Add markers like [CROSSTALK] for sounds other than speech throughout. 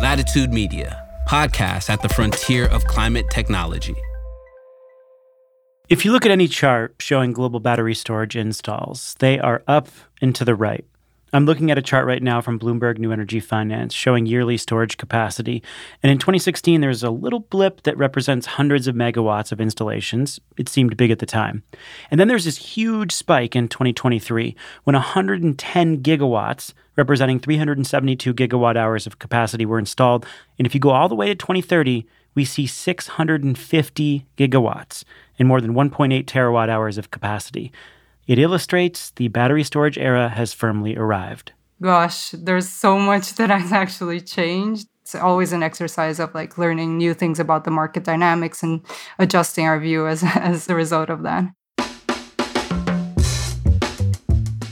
Latitude Media, podcast at the frontier of climate technology. If you look at any chart showing global battery storage installs, they are up and to the right. I'm looking at a chart right now from Bloomberg New Energy Finance showing yearly storage capacity. And in 2016, there's a little blip that represents hundreds of megawatts of installations. It seemed big at the time. And then there's this huge spike in 2023 when 110 gigawatts, representing 372 gigawatt hours of capacity, were installed. And if you go all the way to 2030, we see 650 gigawatts and more than 1.8 terawatt hours of capacity. It illustrates the battery storage era has firmly arrived. Gosh, there's so much [LAUGHS] that has actually changed. It's always an exercise of like learning new things about the market dynamics and adjusting our view as, [LAUGHS] as a result of that.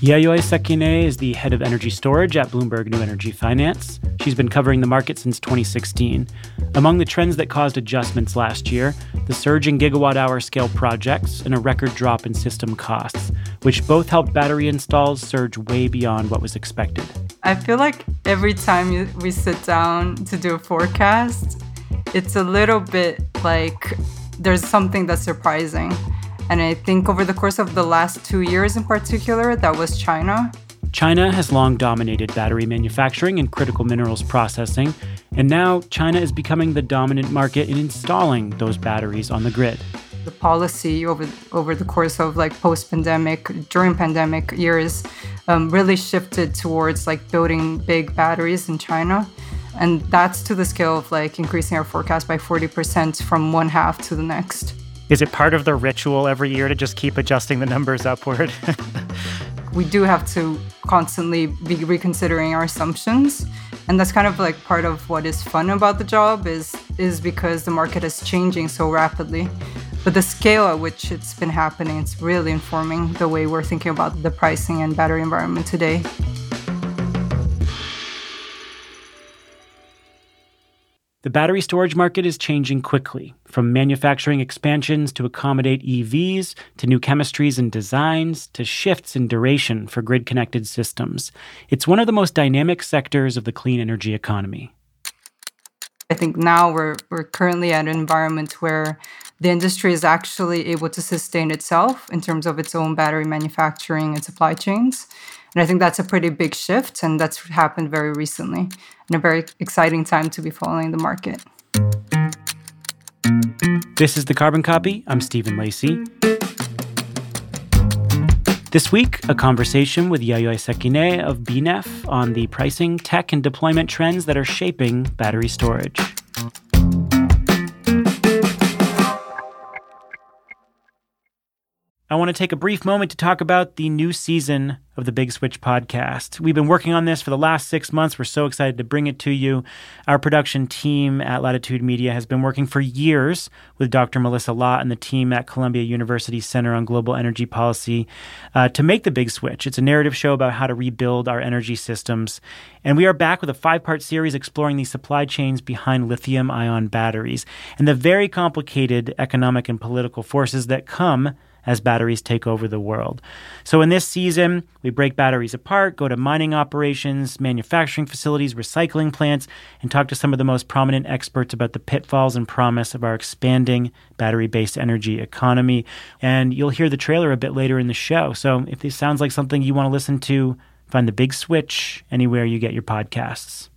Yayoi Sekine is the head of energy storage at Bloomberg New Energy Finance. She's been covering the market since 2016. Among the trends that caused adjustments last year, the surge in gigawatt hour scale projects and a record drop in system costs, which both helped battery installs surge way beyond what was expected. I feel like every time we sit down to do a forecast, it's a little bit like there's something that's surprising. And I think over the course of the last two years in particular, that was China. China has long dominated battery manufacturing and critical minerals processing, and now China is becoming the dominant market in installing those batteries on the grid. The policy over over the course of like post-pandemic, during pandemic years, um, really shifted towards like building big batteries in China, and that's to the scale of like increasing our forecast by 40% from one half to the next. Is it part of the ritual every year to just keep adjusting the numbers upward? [LAUGHS] we do have to constantly be reconsidering our assumptions. And that's kind of like part of what is fun about the job is is because the market is changing so rapidly. But the scale at which it's been happening it's really informing the way we're thinking about the pricing and battery environment today. The battery storage market is changing quickly, from manufacturing expansions to accommodate EVs, to new chemistries and designs, to shifts in duration for grid connected systems. It's one of the most dynamic sectors of the clean energy economy. I think now we're, we're currently at an environment where the industry is actually able to sustain itself in terms of its own battery manufacturing and supply chains. And I think that's a pretty big shift, and that's happened very recently, and a very exciting time to be following the market. This is the Carbon Copy. I'm Stephen Lacey. This week, a conversation with Yayoi Sekine of BNEF on the pricing, tech, and deployment trends that are shaping battery storage. I want to take a brief moment to talk about the new season of the Big Switch podcast. We've been working on this for the last six months. We're so excited to bring it to you. Our production team at Latitude Media has been working for years with Dr. Melissa Lott and the team at Columbia University Center on Global Energy Policy uh, to make the Big Switch. It's a narrative show about how to rebuild our energy systems. And we are back with a five part series exploring the supply chains behind lithium ion batteries and the very complicated economic and political forces that come as batteries take over the world. So, in this season, we break batteries apart, go to mining operations, manufacturing facilities, recycling plants, and talk to some of the most prominent experts about the pitfalls and promise of our expanding battery based energy economy. And you'll hear the trailer a bit later in the show. So, if this sounds like something you want to listen to, find the big switch anywhere you get your podcasts.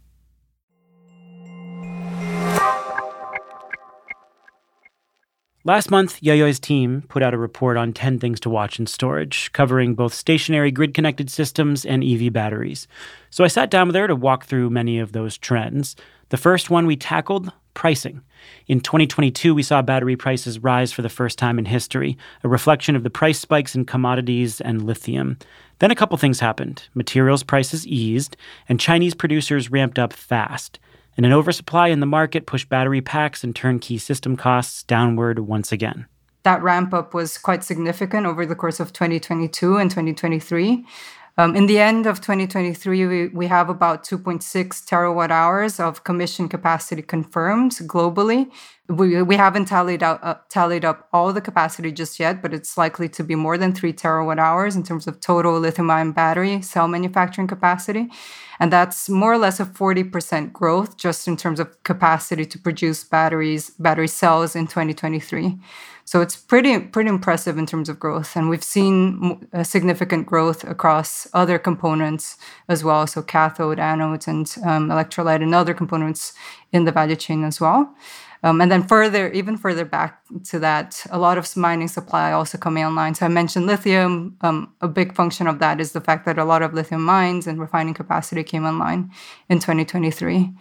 Last month, Yayoi's team put out a report on 10 things to watch in storage, covering both stationary grid connected systems and EV batteries. So I sat down with her to walk through many of those trends. The first one we tackled pricing. In 2022, we saw battery prices rise for the first time in history, a reflection of the price spikes in commodities and lithium. Then a couple things happened. Materials prices eased, and Chinese producers ramped up fast and an oversupply in the market pushed battery packs and turnkey system costs downward once again. That ramp up was quite significant over the course of 2022 and 2023. Um, in the end of 2023, we, we have about 2.6 terawatt hours of commission capacity confirmed globally. We, we haven't tallied out uh, tallied up all the capacity just yet, but it's likely to be more than three terawatt hours in terms of total lithium-ion battery cell manufacturing capacity, and that's more or less a forty percent growth just in terms of capacity to produce batteries battery cells in 2023. So it's pretty pretty impressive in terms of growth, and we've seen significant growth across other components as well, so cathode, anodes, and um, electrolyte, and other components in the value chain as well. Um, and then further, even further back to that, a lot of mining supply also coming online. So I mentioned lithium. Um, a big function of that is the fact that a lot of lithium mines and refining capacity came online in 2023.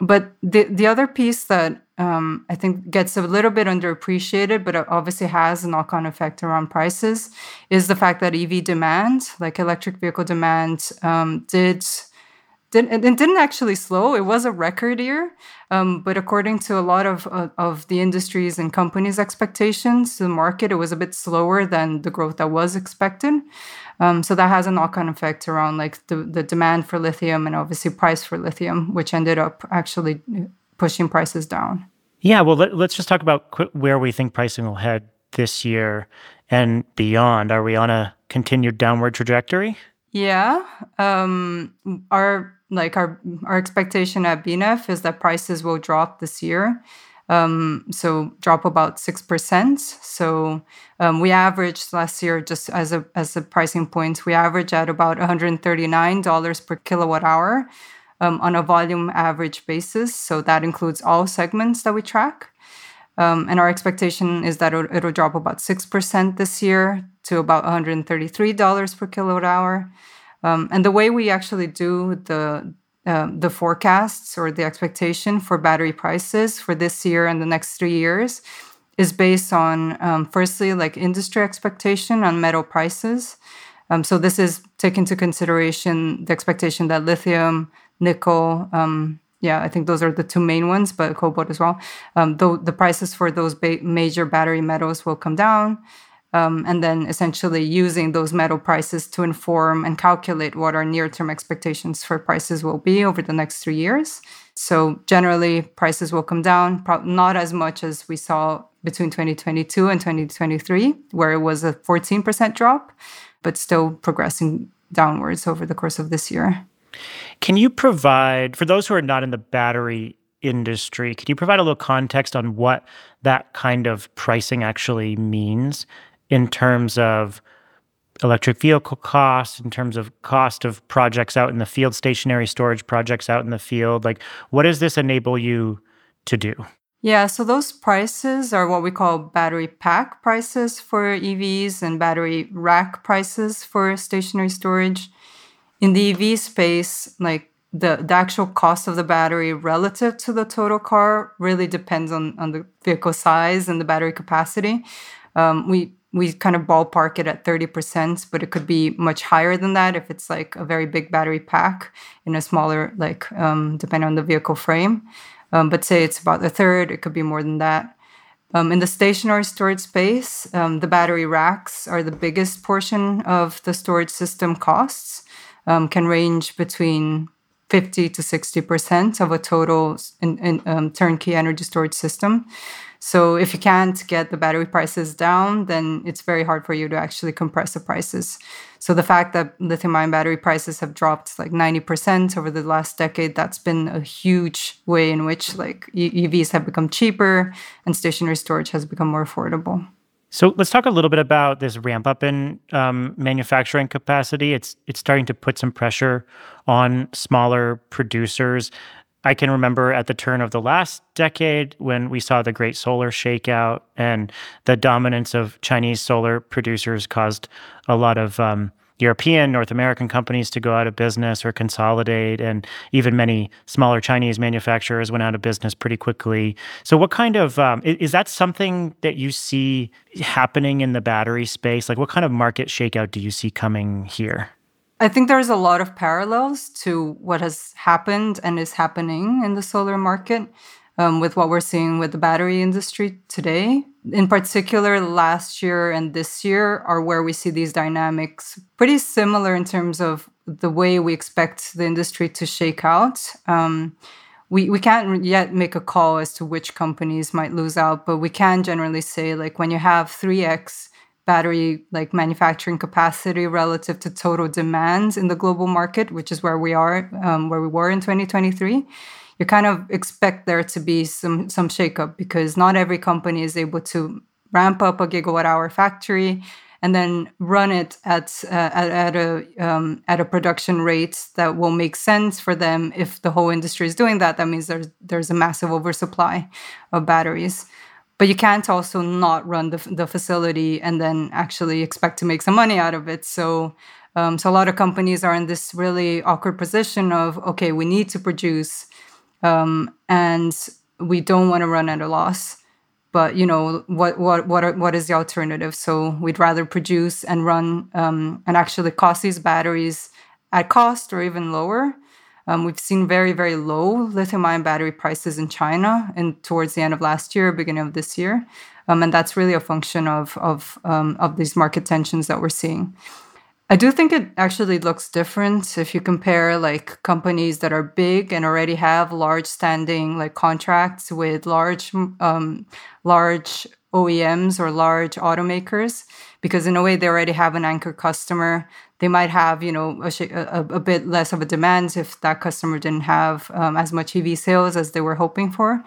But the the other piece that um, I think gets a little bit underappreciated, but obviously has a knock on effect around prices, is the fact that EV demand, like electric vehicle demand, um, did didn't, it didn't actually slow. It was a record year, um, but according to a lot of uh, of the industries and companies' expectations, the market it was a bit slower than the growth that was expected. Um, so that has a knock-on effect around like the, the demand for lithium and obviously price for lithium, which ended up actually uh, pushing prices down. Yeah, well, let, us just talk about where we think pricing will head this year and beyond. Are we on a continued downward trajectory? Yeah, um, our like our our expectation at BNEF is that prices will drop this year. Um, so drop about six percent. So um, we averaged last year, just as a as a pricing point, we averaged at about one hundred thirty nine dollars per kilowatt hour um, on a volume average basis. So that includes all segments that we track. Um, and our expectation is that it'll, it'll drop about six percent this year to about one hundred thirty three dollars per kilowatt hour. Um, and the way we actually do the uh, the forecasts or the expectation for battery prices for this year and the next three years is based on um, firstly like industry expectation on metal prices. Um, so this is take into consideration the expectation that lithium, nickel, um, yeah, I think those are the two main ones, but cobalt as well. Um, the prices for those ba- major battery metals will come down um, and then essentially using those metal prices to inform and calculate what our near term expectations for prices will be over the next three years. So, generally, prices will come down, not as much as we saw between 2022 and 2023, where it was a 14% drop, but still progressing downwards over the course of this year. Can you provide, for those who are not in the battery industry, can you provide a little context on what that kind of pricing actually means? In terms of electric vehicle costs, in terms of cost of projects out in the field, stationary storage projects out in the field? Like, what does this enable you to do? Yeah, so those prices are what we call battery pack prices for EVs and battery rack prices for stationary storage. In the EV space, like the, the actual cost of the battery relative to the total car really depends on, on the vehicle size and the battery capacity. Um, we we kind of ballpark it at 30%, but it could be much higher than that if it's like a very big battery pack in a smaller, like, um, depending on the vehicle frame. Um, but say it's about a third, it could be more than that. Um, in the stationary storage space, um, the battery racks are the biggest portion of the storage system costs, um, can range between 50 to 60% of a total in, in, um, turnkey energy storage system. So if you can't get the battery prices down, then it's very hard for you to actually compress the prices. So the fact that lithium ion battery prices have dropped like 90% over the last decade, that's been a huge way in which like EVs have become cheaper and stationary storage has become more affordable. So let's talk a little bit about this ramp up in um, manufacturing capacity. It's it's starting to put some pressure on smaller producers. I can remember at the turn of the last decade when we saw the great solar shakeout and the dominance of Chinese solar producers caused a lot of um, European, North American companies to go out of business or consolidate, and even many smaller Chinese manufacturers went out of business pretty quickly. So, what kind of um, is that something that you see happening in the battery space? Like, what kind of market shakeout do you see coming here? I think there's a lot of parallels to what has happened and is happening in the solar market um, with what we're seeing with the battery industry today. In particular, last year and this year are where we see these dynamics pretty similar in terms of the way we expect the industry to shake out. Um, we, we can't yet make a call as to which companies might lose out, but we can generally say like when you have 3x battery like manufacturing capacity relative to total demand in the global market, which is where we are, um, where we were in 2023, you kind of expect there to be some some shakeup because not every company is able to ramp up a gigawatt hour factory and then run it at uh, at, at, a um, at a production rate that will make sense for them. If the whole industry is doing that, that means there's there's a massive oversupply of batteries. But you can't also not run the, the facility and then actually expect to make some money out of it. So um, so a lot of companies are in this really awkward position of okay, we need to produce, um, and we don't want to run at a loss but you know what what what are, what is the alternative so we'd rather produce and run um, and actually cost these batteries at cost or even lower um, we've seen very very low lithium ion battery prices in china and towards the end of last year beginning of this year. Um, and that's really a function of of um, of these market tensions that we're seeing. I do think it actually looks different if you compare like companies that are big and already have large standing like contracts with large um, large OEMs or large automakers because in a way they already have an anchor customer. They might have you know a, a, a bit less of a demand if that customer didn't have um, as much EV sales as they were hoping for.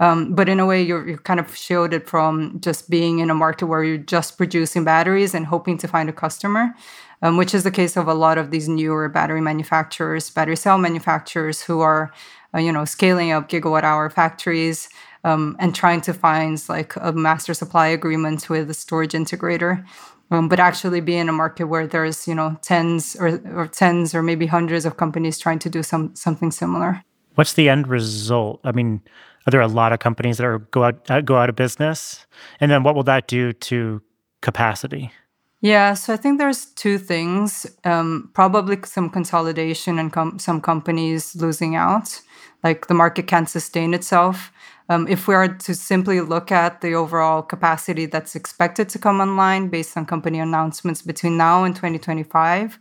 Um, but in a way, you're, you're kind of shielded from just being in a market where you're just producing batteries and hoping to find a customer um, which is the case of a lot of these newer battery manufacturers, battery cell manufacturers who are, uh, you know, scaling up gigawatt hour factories um, and trying to find like a master supply agreement with a storage integrator. Um, but actually be in a market where there's you know tens or, or tens or maybe hundreds of companies trying to do some something similar. What's the end result? I mean, are there a lot of companies that are go out uh, go out of business? And then what will that do to capacity? Yeah, so I think there's two things. Um, probably some consolidation and com- some companies losing out. Like the market can't sustain itself. Um, if we are to simply look at the overall capacity that's expected to come online based on company announcements between now and 2025,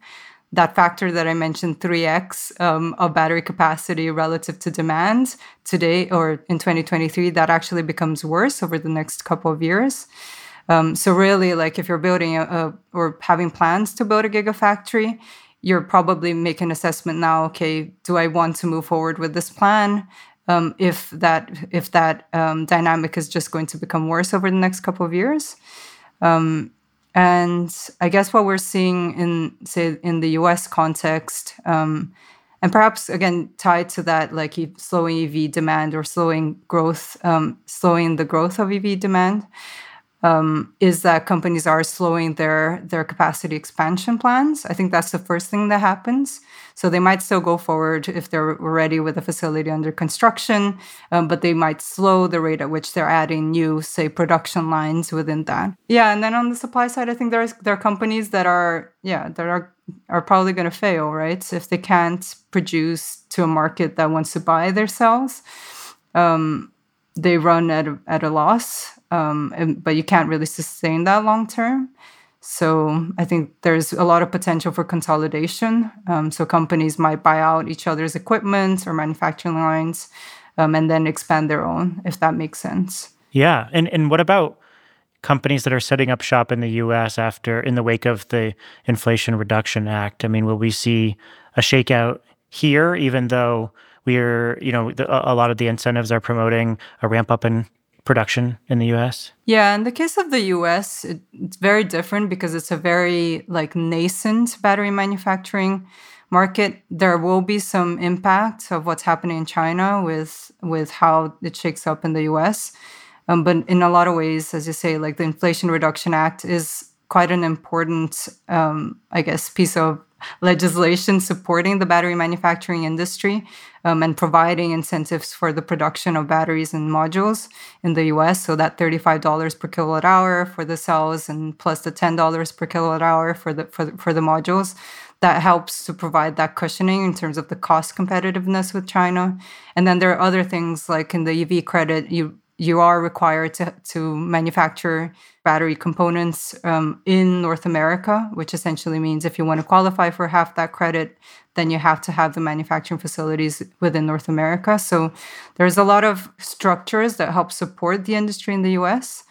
that factor that I mentioned, 3x um, of battery capacity relative to demand today or in 2023, that actually becomes worse over the next couple of years. Um, so really, like if you're building a, a, or having plans to build a gigafactory, you're probably making an assessment now. Okay, do I want to move forward with this plan? Um, if that if that um, dynamic is just going to become worse over the next couple of years. Um, and I guess what we're seeing in say in the U.S. context, um, and perhaps again tied to that, like slowing EV demand or slowing growth, um, slowing the growth of EV demand um, is that companies are slowing their their capacity expansion plans. I think that's the first thing that happens. So they might still go forward if they're ready with a facility under construction, um, but they might slow the rate at which they're adding new, say, production lines within that. Yeah, and then on the supply side, I think there's there are companies that are yeah that are are probably going to fail, right? If they can't produce to a market that wants to buy their cells. Um, they run at a, at a loss, um, and, but you can't really sustain that long term. So I think there's a lot of potential for consolidation. Um, so companies might buy out each other's equipment or manufacturing lines, um, and then expand their own, if that makes sense. Yeah, and and what about companies that are setting up shop in the U.S. after in the wake of the Inflation Reduction Act? I mean, will we see a shakeout here, even though we're you know the, a lot of the incentives are promoting a ramp up in production in the US? Yeah, in the case of the US, it, it's very different because it's a very like nascent battery manufacturing market. There will be some impact of what's happening in China with with how it shakes up in the US. Um, but in a lot of ways, as you say, like the Inflation Reduction Act is quite an important, um, I guess, piece of legislation supporting the battery manufacturing industry um, and providing incentives for the production of batteries and modules in the US. So that $35 per kilowatt hour for the cells and plus the $10 per kilowatt hour for the, for the, for the modules. That helps to provide that cushioning in terms of the cost competitiveness with China. And then there are other things like in the EV credit, you you are required to, to manufacture battery components um, in North America, which essentially means if you want to qualify for half that credit, then you have to have the manufacturing facilities within North America. So there's a lot of structures that help support the industry in the US.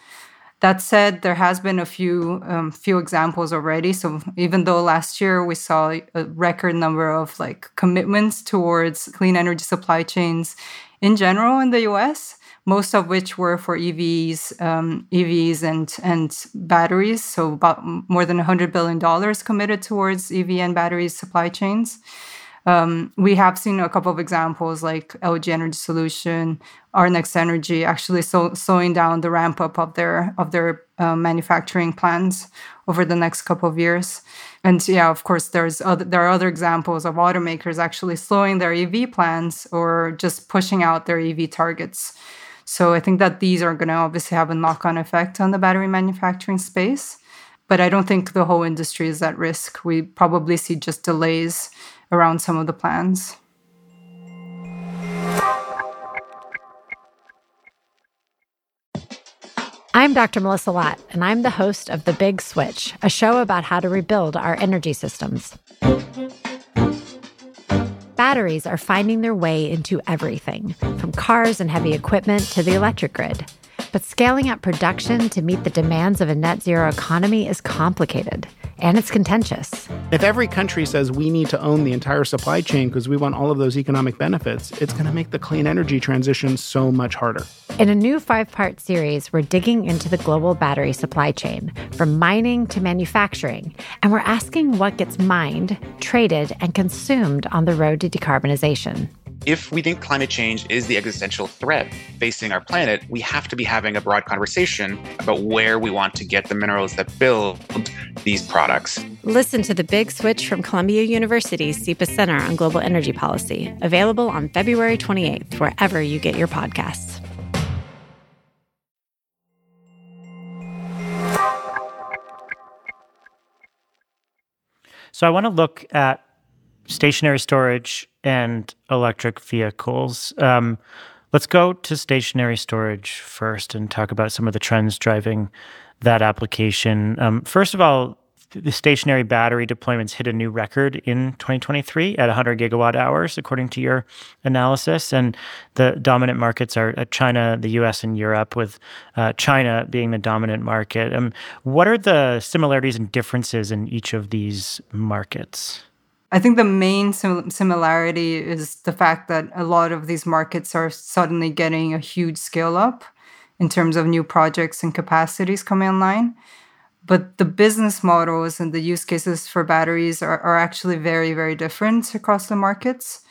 That said, there has been a few um, few examples already. So even though last year we saw a record number of like commitments towards clean energy supply chains in general in the U.S., most of which were for EVs, um, EVs and and batteries. So about more than 100 billion dollars committed towards EV and battery supply chains. Um, we have seen a couple of examples like LG Energy Solution, Our Next Energy, actually so, slowing down the ramp up of their of their uh, manufacturing plans over the next couple of years. And yeah, of course, there's other, there are other examples of automakers actually slowing their EV plans or just pushing out their EV targets. So I think that these are going to obviously have a knock on effect on the battery manufacturing space. But I don't think the whole industry is at risk. We probably see just delays around some of the plans. I'm Dr. Melissa Lott, and I'm the host of The Big Switch, a show about how to rebuild our energy systems. Batteries are finding their way into everything, from cars and heavy equipment to the electric grid. But scaling up production to meet the demands of a net zero economy is complicated and it's contentious. If every country says we need to own the entire supply chain because we want all of those economic benefits, it's going to make the clean energy transition so much harder. In a new five part series, we're digging into the global battery supply chain, from mining to manufacturing, and we're asking what gets mined, traded, and consumed on the road to decarbonization. If we think climate change is the existential threat facing our planet, we have to be having a broad conversation about where we want to get the minerals that build these products. Listen to The Big Switch from Columbia University's SIPA Center on Global Energy Policy, available on February 28th, wherever you get your podcasts. So I want to look at stationary storage and electric vehicles. Um, let's go to stationary storage first and talk about some of the trends driving that application. Um, first of all, the stationary battery deployments hit a new record in 2023 at 100 gigawatt hours, according to your analysis. And the dominant markets are uh, China, the US, and Europe, with uh, China being the dominant market. Um, what are the similarities and differences in each of these markets? I think the main sim- similarity is the fact that a lot of these markets are suddenly getting a huge scale up in terms of new projects and capacities coming online. But the business models and the use cases for batteries are, are actually very, very different across the markets.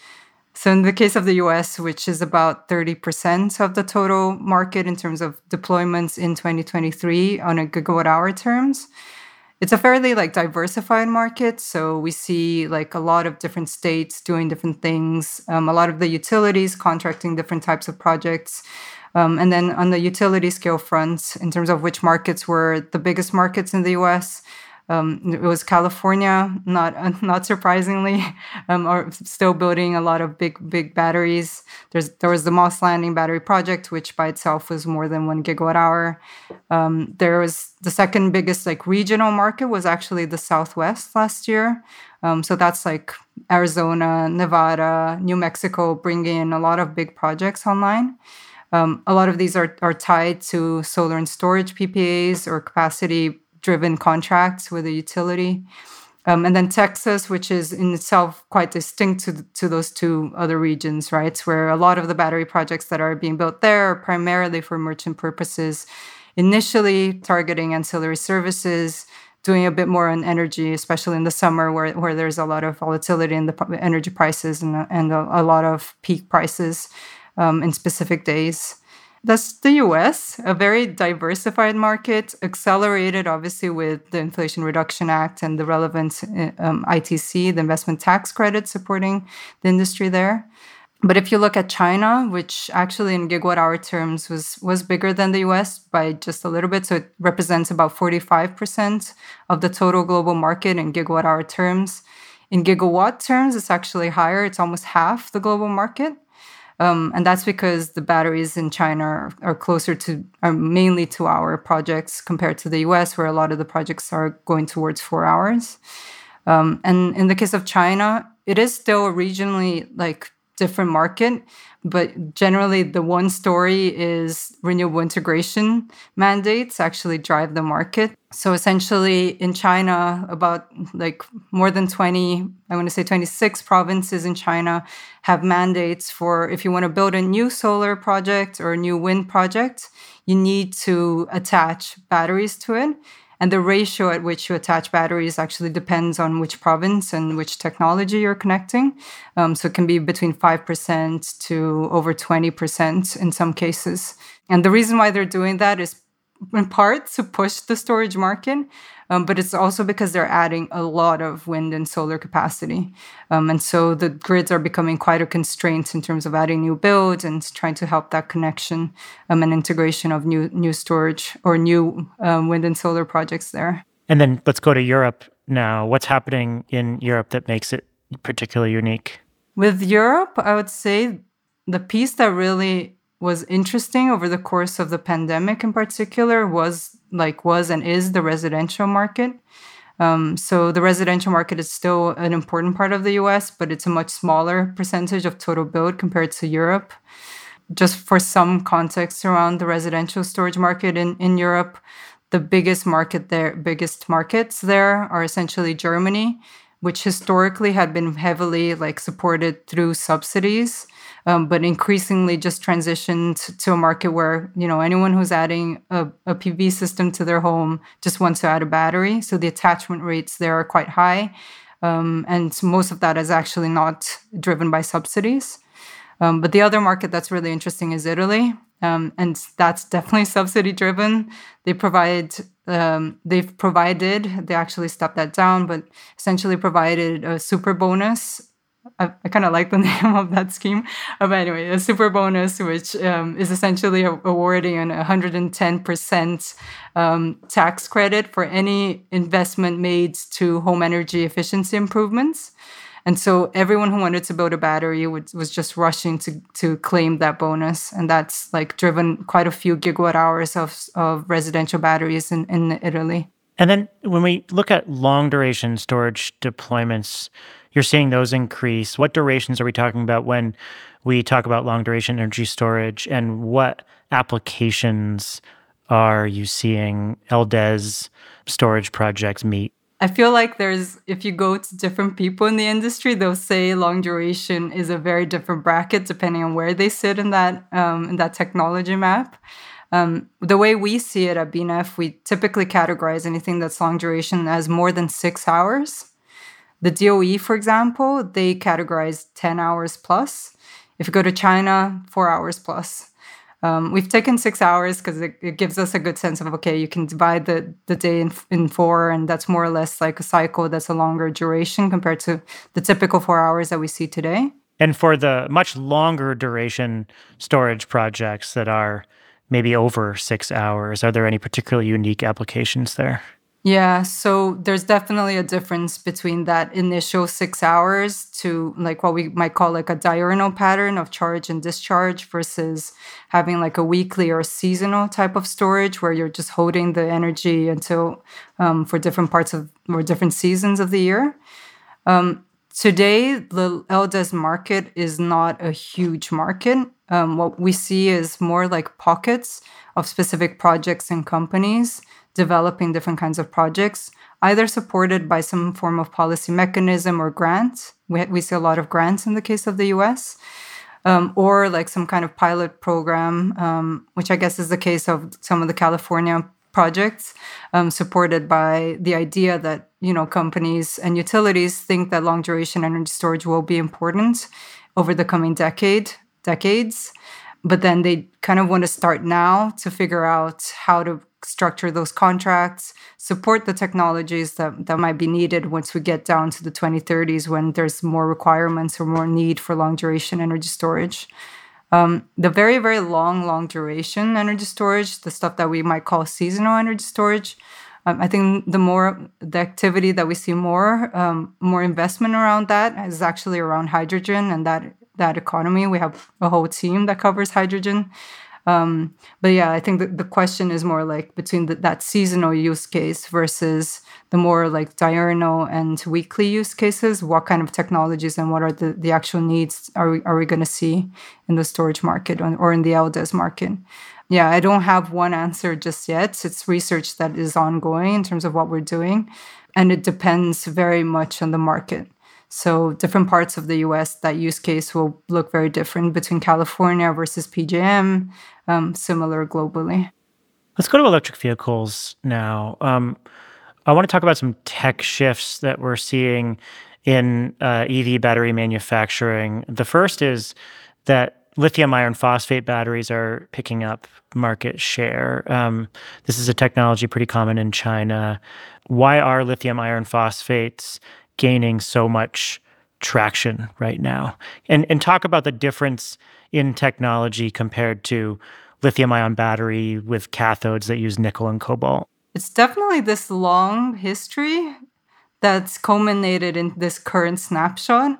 So, in the case of the US, which is about 30% of the total market in terms of deployments in 2023 on a gigawatt hour terms, it's a fairly like diversified market so we see like a lot of different states doing different things um, a lot of the utilities contracting different types of projects um, and then on the utility scale front in terms of which markets were the biggest markets in the us um, it was California, not [LAUGHS] not surprisingly, [LAUGHS] um, are still building a lot of big big batteries. There's there was the Moss Landing battery project, which by itself was more than one gigawatt hour. Um, there was the second biggest like regional market was actually the Southwest last year. Um, so that's like Arizona, Nevada, New Mexico, bringing in a lot of big projects online. Um, a lot of these are, are tied to solar and storage PPAs or capacity driven contracts with a utility. Um, and then Texas, which is in itself quite distinct to, to those two other regions, right? Where a lot of the battery projects that are being built there are primarily for merchant purposes, initially targeting ancillary services, doing a bit more on energy, especially in the summer where, where there's a lot of volatility in the energy prices and, and a, a lot of peak prices um, in specific days. That's the US, a very diversified market, accelerated obviously with the Inflation Reduction Act and the relevant uh, um, ITC, the investment tax credit supporting the industry there. But if you look at China, which actually in gigawatt hour terms was, was bigger than the US by just a little bit, so it represents about 45% of the total global market in gigawatt hour terms. In gigawatt terms, it's actually higher, it's almost half the global market. Um, and that's because the batteries in China are, are, closer to, are mainly two hour projects compared to the US, where a lot of the projects are going towards four hours. Um, and in the case of China, it is still regionally like different market but generally, the one story is renewable integration mandates actually drive the market. So essentially, in China, about like more than 20, I want to say 26 provinces in China have mandates for if you want to build a new solar project or a new wind project, you need to attach batteries to it. And the ratio at which you attach batteries actually depends on which province and which technology you're connecting. Um, so it can be between 5% to over 20% in some cases. And the reason why they're doing that is in part to push the storage market, um, but it's also because they're adding a lot of wind and solar capacity. Um, and so the grids are becoming quite a constraint in terms of adding new builds and trying to help that connection um, and integration of new new storage or new um, wind and solar projects there. And then let's go to Europe now. What's happening in Europe that makes it particularly unique? With Europe, I would say the piece that really was interesting over the course of the pandemic in particular was like was and is the residential market. Um, so the residential market is still an important part of the US, but it's a much smaller percentage of total build compared to Europe. Just for some context around the residential storage market in, in Europe, the biggest market there, biggest markets there are essentially Germany, which historically had been heavily like supported through subsidies um, but increasingly just transitioned to a market where you know anyone who's adding a, a PV system to their home just wants to add a battery. So the attachment rates there are quite high, um, and most of that is actually not driven by subsidies. Um, but the other market that's really interesting is Italy, um, and that's definitely subsidy driven. They provide, um, they've provided, they actually stepped that down, but essentially provided a super bonus I, I kind of like the [LAUGHS] name of that scheme. Uh, but anyway, a super bonus, which um, is essentially awarding an 110% um, tax credit for any investment made to home energy efficiency improvements. And so everyone who wanted to build a battery would, was just rushing to, to claim that bonus. And that's like driven quite a few gigawatt hours of, of residential batteries in, in Italy. And then when we look at long duration storage deployments, you're seeing those increase. What durations are we talking about when we talk about long duration energy storage, and what applications are you seeing LDES storage projects meet? I feel like there's, if you go to different people in the industry, they'll say long duration is a very different bracket depending on where they sit in that um, in that technology map. Um, the way we see it at BNEF, we typically categorize anything that's long duration as more than six hours. The DOE, for example, they categorize 10 hours plus. If you go to China, four hours plus. Um, we've taken six hours because it, it, gives us a good sense of okay, you can divide the, the day in, in four, and that's more or less like a cycle that's a longer duration compared to the typical four hours that we see today. And for the much longer duration storage projects that are maybe over six hours, are there any particularly unique applications there? Yeah, so there's definitely a difference between that initial six hours to like what we might call like a diurnal pattern of charge and discharge versus having like a weekly or seasonal type of storage where you're just holding the energy until um, for different parts of or different seasons of the year. Um, today, the LDES market is not a huge market. Um, what we see is more like pockets of specific projects and companies developing different kinds of projects, either supported by some form of policy mechanism or grant. We, we see a lot of grants in the case of the US. Um, or like some kind of pilot program, um, which I guess is the case of some of the California projects, um, supported by the idea that you know companies and utilities think that long duration energy storage will be important over the coming decade decades, but then they kind of want to start now to figure out how to structure those contracts, support the technologies that, that might be needed once we get down to the 2030s when there's more requirements or more need for long duration energy storage. Um, the very, very long, long duration energy storage, the stuff that we might call seasonal energy storage, um, I think the more the activity that we see more, um, more investment around that is actually around hydrogen, and that that economy. We have a whole team that covers hydrogen. Um, but yeah, I think the question is more like between the, that seasonal use case versus the more like diurnal and weekly use cases. What kind of technologies and what are the, the actual needs are we, are we going to see in the storage market or, or in the LDES market? Yeah, I don't have one answer just yet. It's research that is ongoing in terms of what we're doing, and it depends very much on the market. So different parts of the US, that use case will look very different between California versus PJM, um, similar globally. Let's go to electric vehicles now. Um, I want to talk about some tech shifts that we're seeing in uh, EV battery manufacturing. The first is that lithium iron phosphate batteries are picking up market share. Um, this is a technology pretty common in China. Why are lithium iron phosphates gaining so much traction right now. And and talk about the difference in technology compared to lithium ion battery with cathodes that use nickel and cobalt. It's definitely this long history that's culminated in this current snapshot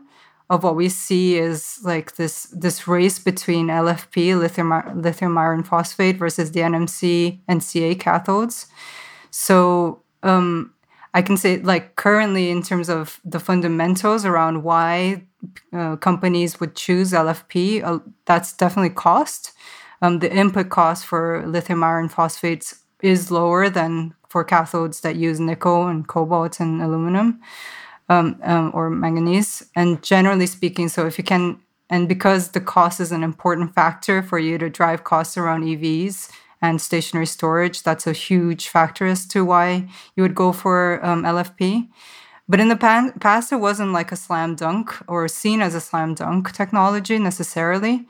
of what we see is like this this race between LFP lithium lithium iron phosphate versus the NMC and NCA cathodes. So um, I can say, like, currently, in terms of the fundamentals around why uh, companies would choose LFP, uh, that's definitely cost. Um, the input cost for lithium iron phosphates is lower than for cathodes that use nickel and cobalt and aluminum um, um, or manganese. And generally speaking, so if you can, and because the cost is an important factor for you to drive costs around EVs, and stationary storage. That's a huge factor as to why you would go for um, LFP. But in the pan- past, it wasn't like a slam dunk or seen as a slam dunk technology necessarily.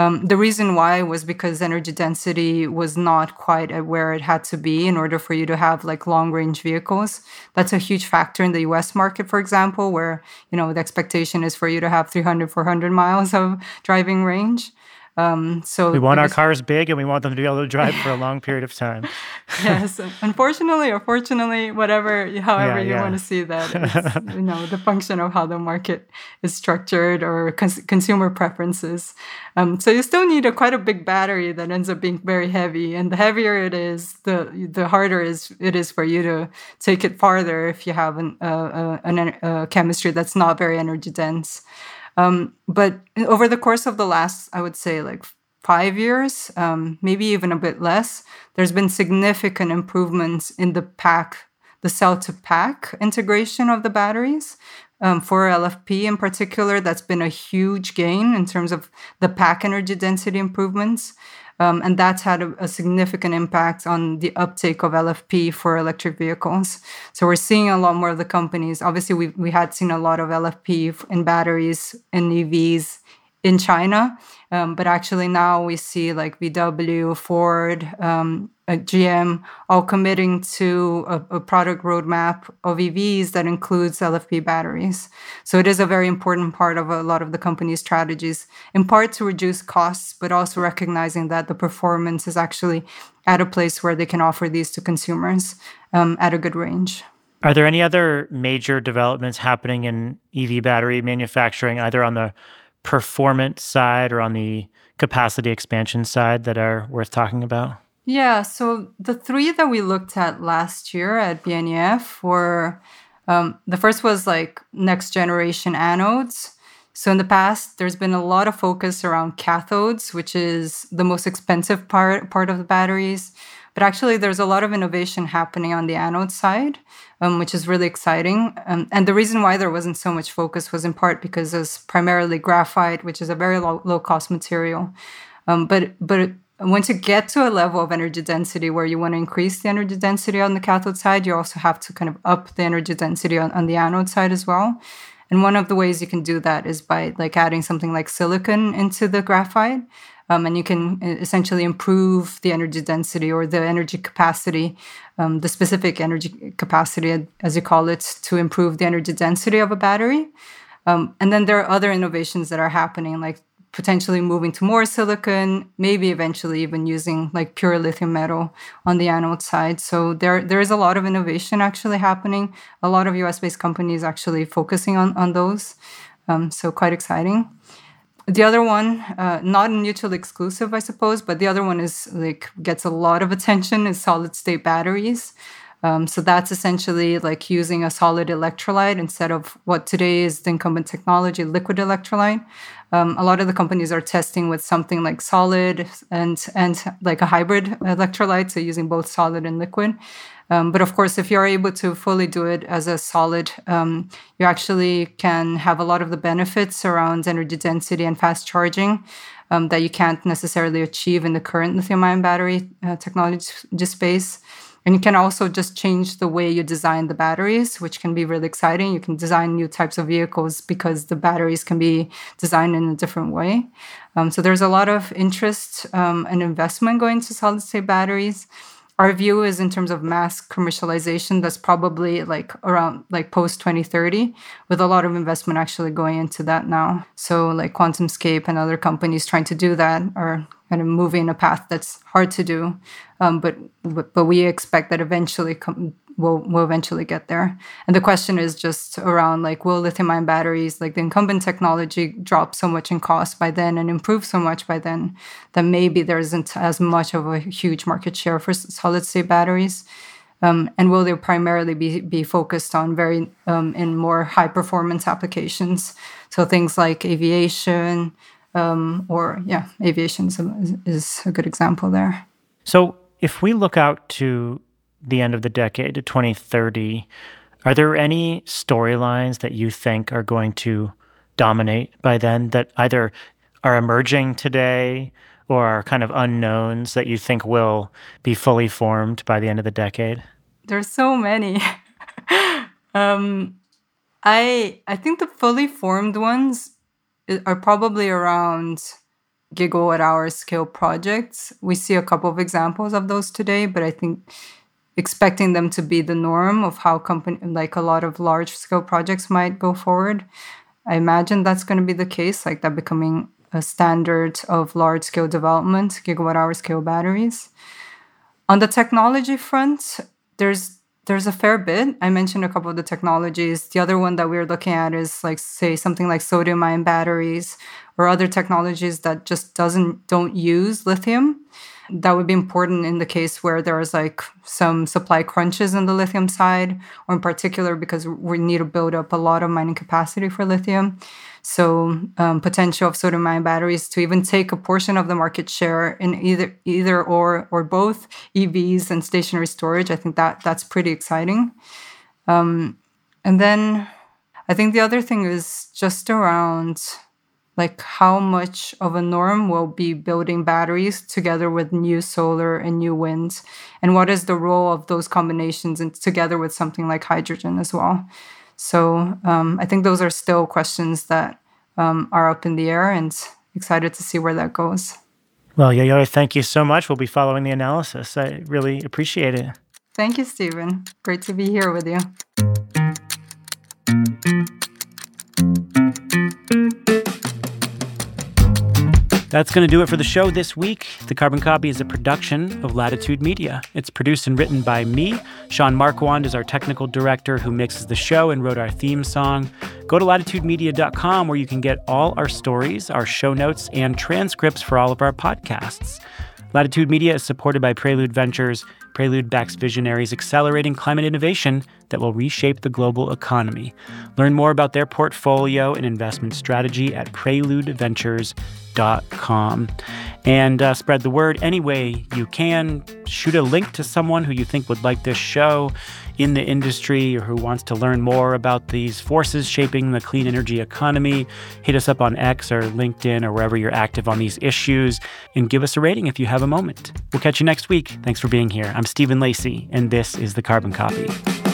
Um, the reason why was because energy density was not quite at where it had to be in order for you to have like long range vehicles. That's a huge factor in the US market, for example, where you know the expectation is for you to have 300, 400 miles of driving range. Um, so we want our cars big and we want them to be able to drive for a [LAUGHS] long period of time. [LAUGHS] yes, unfortunately or fortunately, whatever, however yeah, you yeah. want to see that, [LAUGHS] you know, the function of how the market is structured or cons- consumer preferences. Um, so you still need a quite a big battery that ends up being very heavy, and the heavier it is, the the harder is it is for you to take it farther if you have an, uh, uh, a chemistry that's not very energy dense. Um, but over the course of the last, I would say, like five years, um, maybe even a bit less, there's been significant improvements in the pack, the cell to pack integration of the batteries. Um, for LFP in particular, that's been a huge gain in terms of the pack energy density improvements. Um, and that's had a, a, significant impact on the uptake of LFP for electric vehicles. So we're seeing a lot more of the companies. Obviously, we we had seen a lot of LFP in batteries in EVs in China, um, but actually now we see like VW, Ford, um, uh, GM all committing to a, a, product roadmap of EVs that includes LFP batteries. So it is a very important part of a lot of the company's strategies, in part to reduce costs, but also recognizing that the performance is actually at a place where they can offer these to consumers um, at a good range. Are there any other major developments happening in EV battery manufacturing, either on the performance side or on the capacity expansion side that are worth talking about? Yeah, so the three that we looked at last year at BNEF were um, the first was like next generation anodes. So in the past, there's been a lot of focus around cathodes, which is the most expensive part part of the batteries. But actually, there's a lot of innovation happening on the anode side, um, which is really exciting. Um, and the reason why there wasn't so much focus was in part because it's primarily graphite, which is a very low, low cost material. Um, but but once you get to a level of energy density where you want to increase the energy density on the cathode side, you also have to kind of up the energy density on, on the anode side as well. And one of the ways you can do that is by like adding something like silicon into the graphite. Um, and you can essentially improve the energy density or the energy capacity, um, the specific energy capacity, as you call it, to improve the energy density of a battery. Um, and then there are other innovations that are happening, like potentially moving to more silicon, maybe eventually even using like pure lithium metal on the anode side. So there there is a lot of innovation actually happening. A lot of US based companies actually focusing on on those. Um, so quite exciting. The other one, uh, not mutually exclusive, I suppose, but the other one is like gets a lot of attention is solid state batteries. Um, so that's essentially like using a solid electrolyte instead of what today is the incumbent technology, liquid electrolyte. Um, a lot of the companies are testing with something like solid and and like a hybrid electrolyte, so using both solid and liquid. Um, but of course, if you're able to fully do it as a solid, um, you actually can have a lot of the benefits around energy density and fast charging um, that you can't necessarily achieve in the current lithium ion battery uh, technology space. And you can also just change the way you design the batteries, which can be really exciting. You can design new types of vehicles because the batteries can be designed in a different way. Um, so there's a lot of interest um, and investment going to solid state batteries our view is in terms of mass commercialization that's probably like around like post 2030 with a lot of investment actually going into that now. So like quantumscape and other companies trying to do that are kind of moving a path that's hard to do. Um, but, but we expect that eventually com- we'll we'll eventually get there. And the question is just around like will lithium ion batteries, like the incumbent technology, drop so much in cost by then and improve so much by then that maybe there isn't as much of a huge market share for solid state batteries. Um, and will they primarily be, be focused on very um, in more high performance applications? So things like aviation, um, or yeah, aviation is a, is a good example there. So if we look out to the end of the decade to 2030, are there any storylines that you think are going to dominate by then that either are emerging today or are kind of unknowns that you think will be fully formed by the end of the decade? There's so many. [LAUGHS] um, I I think the fully formed ones are probably around gigawatt hour scale projects. We see a couple of examples of those today, but I think expecting them to be the norm of how company like a lot of large scale projects might go forward. I imagine that's going to be the case, like that becoming a standard of large scale development, gigawatt hour scale batteries. On the technology front, there's there's a fair bit. I mentioned a couple of the technologies. The other one that we're looking at is like say something like sodium ion batteries or other technologies that just doesn't don't use lithium that would be important in the case where there's like some supply crunches in the lithium side, or in particular because we need to build up a lot of mining capacity for lithium. So um, potential of sodium ion batteries to even take a portion of the market share in either either or or both EVs and stationary storage. I think that that's pretty exciting. Um, and then I think the other thing is just around like how much of a norm will be building batteries together with new solar and new wind and what is the role of those combinations and together with something like hydrogen as well so um, i think those are still questions that um, are up in the air and excited to see where that goes. Well Yayoi, thank you so much. We'll be following the analysis. I really appreciate it. Thank you stephen great to be here with you That's going to do it for the show this week. The Carbon Copy is a production of Latitude Media. It's produced and written by me. Sean Marquand is our technical director who mixes the show and wrote our theme song. Go to latitudemedia.com where you can get all our stories, our show notes, and transcripts for all of our podcasts. Latitude Media is supported by Prelude Ventures. Prelude backs visionaries accelerating climate innovation that will reshape the global economy. Learn more about their portfolio and investment strategy at preludeventures.com. And uh, spread the word any way you can. Shoot a link to someone who you think would like this show in the industry or who wants to learn more about these forces shaping the clean energy economy, hit us up on X or LinkedIn or wherever you're active on these issues and give us a rating if you have a moment. We'll catch you next week. Thanks for being here. I'm Stephen Lacey, and this is The Carbon Copy.